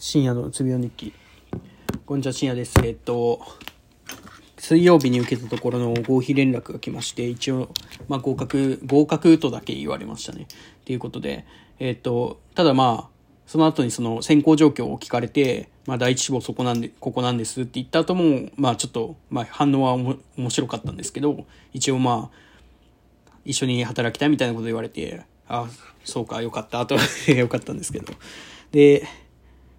深夜のうつ病日記。こんにちは、深夜です。えっと、水曜日に受けたところの合否連絡が来まして、一応、まあ、合格、合格とだけ言われましたね。っていうことで、えっと、ただまあ、その後にその選考状況を聞かれて、まあ、第一志望そこなんで、ここなんですって言った後も、まあ、ちょっと、まあ、反応は面白かったんですけど、一応まあ、一緒に働きたいみたいなこと言われて、あ、そうか、よかった、と よかったんですけど。で、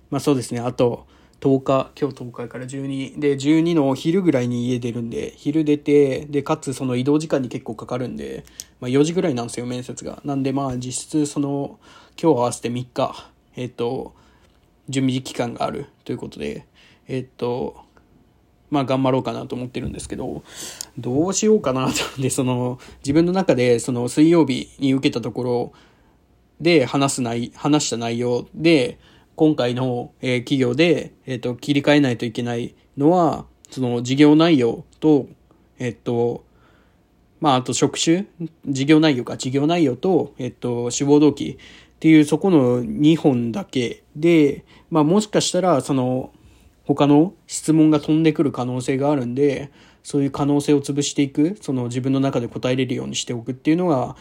まあそうですね、あと10日、今日10日から12、で、12の昼ぐらいに家出るんで、昼出て、で、かつその移動時間に結構かかるんで、まあ4時ぐらいなんですよ、面接が。なんでまあ実質その、今日合わせて3日、えっ、と、準備期間があるということで、えっ、と、まあ頑張ろうかなと思ってるんですけど、どうしようかなと。で、その、自分の中でその水曜日に受けたところで話す内、話した内容で、今回の、えー、企業で、えっ、ー、と、切り替えないといけないのは、その事業内容と、えっ、ー、と、まあ、あと職種事業内容か、事業内容と、えっと、志望動機っていうそこの2本だけで、まあ、もしかしたら、その、他の質問が飛んでくる可能性があるんで、そういう可能性を潰していく、その自分の中で答えれるようにしておくっていうのが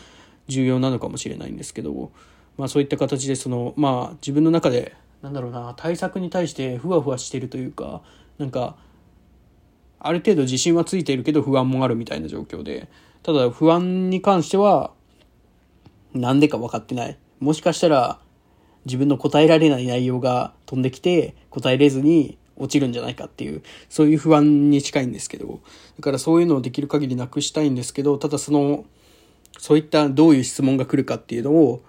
重要なのかもしれないんですけど、まあそういった形でその、まあ自分の中でなんだろうな対策に対してふわふわしてるというかなんかある程度自信はついているけど不安もあるみたいな状況でただ不安に関してはなんでか分かってない。もしかしたら自分の答えられない内容が飛んできて答えれずに落ちるんじゃないかっていうそういう不安に近いんですけどだからそういうのをできる限りなくしたいんですけどただそのそういったどういう質問が来るかっていうのを、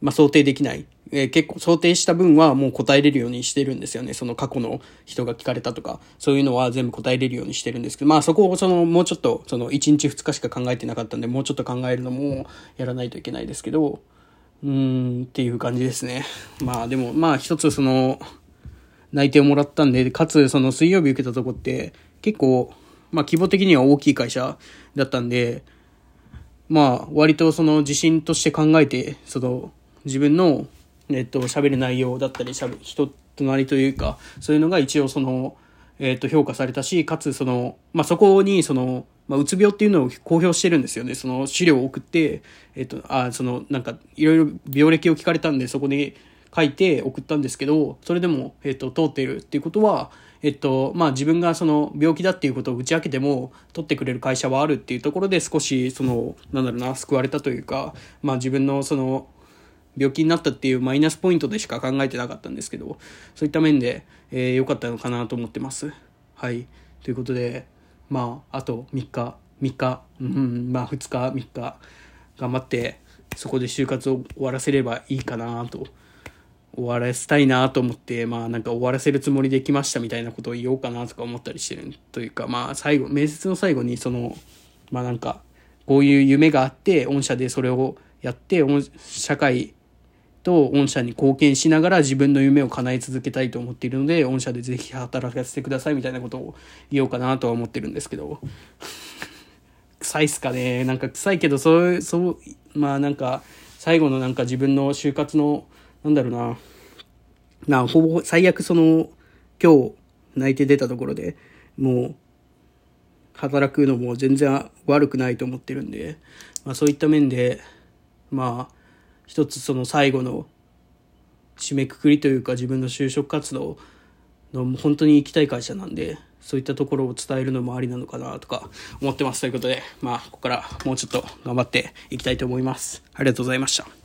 まあ、想定できない。えー、結構想定した分はもう答えれるようにしてるんですよね。その過去の人が聞かれたとか、そういうのは全部答えれるようにしてるんですけど、まあそこをそのもうちょっと、その1日2日しか考えてなかったんで、もうちょっと考えるのもやらないといけないですけど、うーんっていう感じですね。まあでも、まあ一つその、内定をもらったんで、かつその水曜日受けたとこって結構、まあ規模的には大きい会社だったんで、まあ割とその自信として考えて、その自分のえっと、喋る内容だったり、しゃべ、人となりというか、そういうのが一応その、えっと、評価されたし、かつその、まあ、そこにその、まあ、うつ病っていうのを公表してるんですよね。その資料を送って、えっと、あ、その、なんか、いろいろ病歴を聞かれたんで、そこに書いて送ったんですけど、それでも、えっと、通っているっていうことは、えっと、まあ、自分がその病気だっていうことを打ち明けても、取ってくれる会社はあるっていうところで少し、その、なんだろうな、救われたというか、まあ、自分のその、病気になったっていうマイナスポイントでしか考えてなかったんですけど、そういった面で、えー、良かったのかなと思ってます。はい。ということで、まあ、あと3日、3日、うん、まあ2日、3日、頑張って、そこで就活を終わらせればいいかなと、終わらせたいなと思って、まあなんか終わらせるつもりできましたみたいなことを言おうかなとか思ったりしてるというか、まあ最後、面接の最後にその、まあなんか、こういう夢があって、御社でそれをやって、社会と御社に貢献しながら自分の夢を叶え続けたいと思っているので、御社でぜひ働かせてくださいみたいなことを言おうかなとは思ってるんですけど。臭いっすかねなんか臭いけど、そう、そう、まあなんか、最後のなんか自分の就活の、なんだろうな、な、ほぼ最悪その、今日泣いて出たところでもう、働くのも全然悪くないと思ってるんで、まあそういった面で、まあ、一つその最後の締めくくりというか自分の就職活動の本当に行きたい会社なんでそういったところを伝えるのもありなのかなとか思ってます。ということでまあここからもうちょっと頑張っていきたいと思います。ありがとうございました。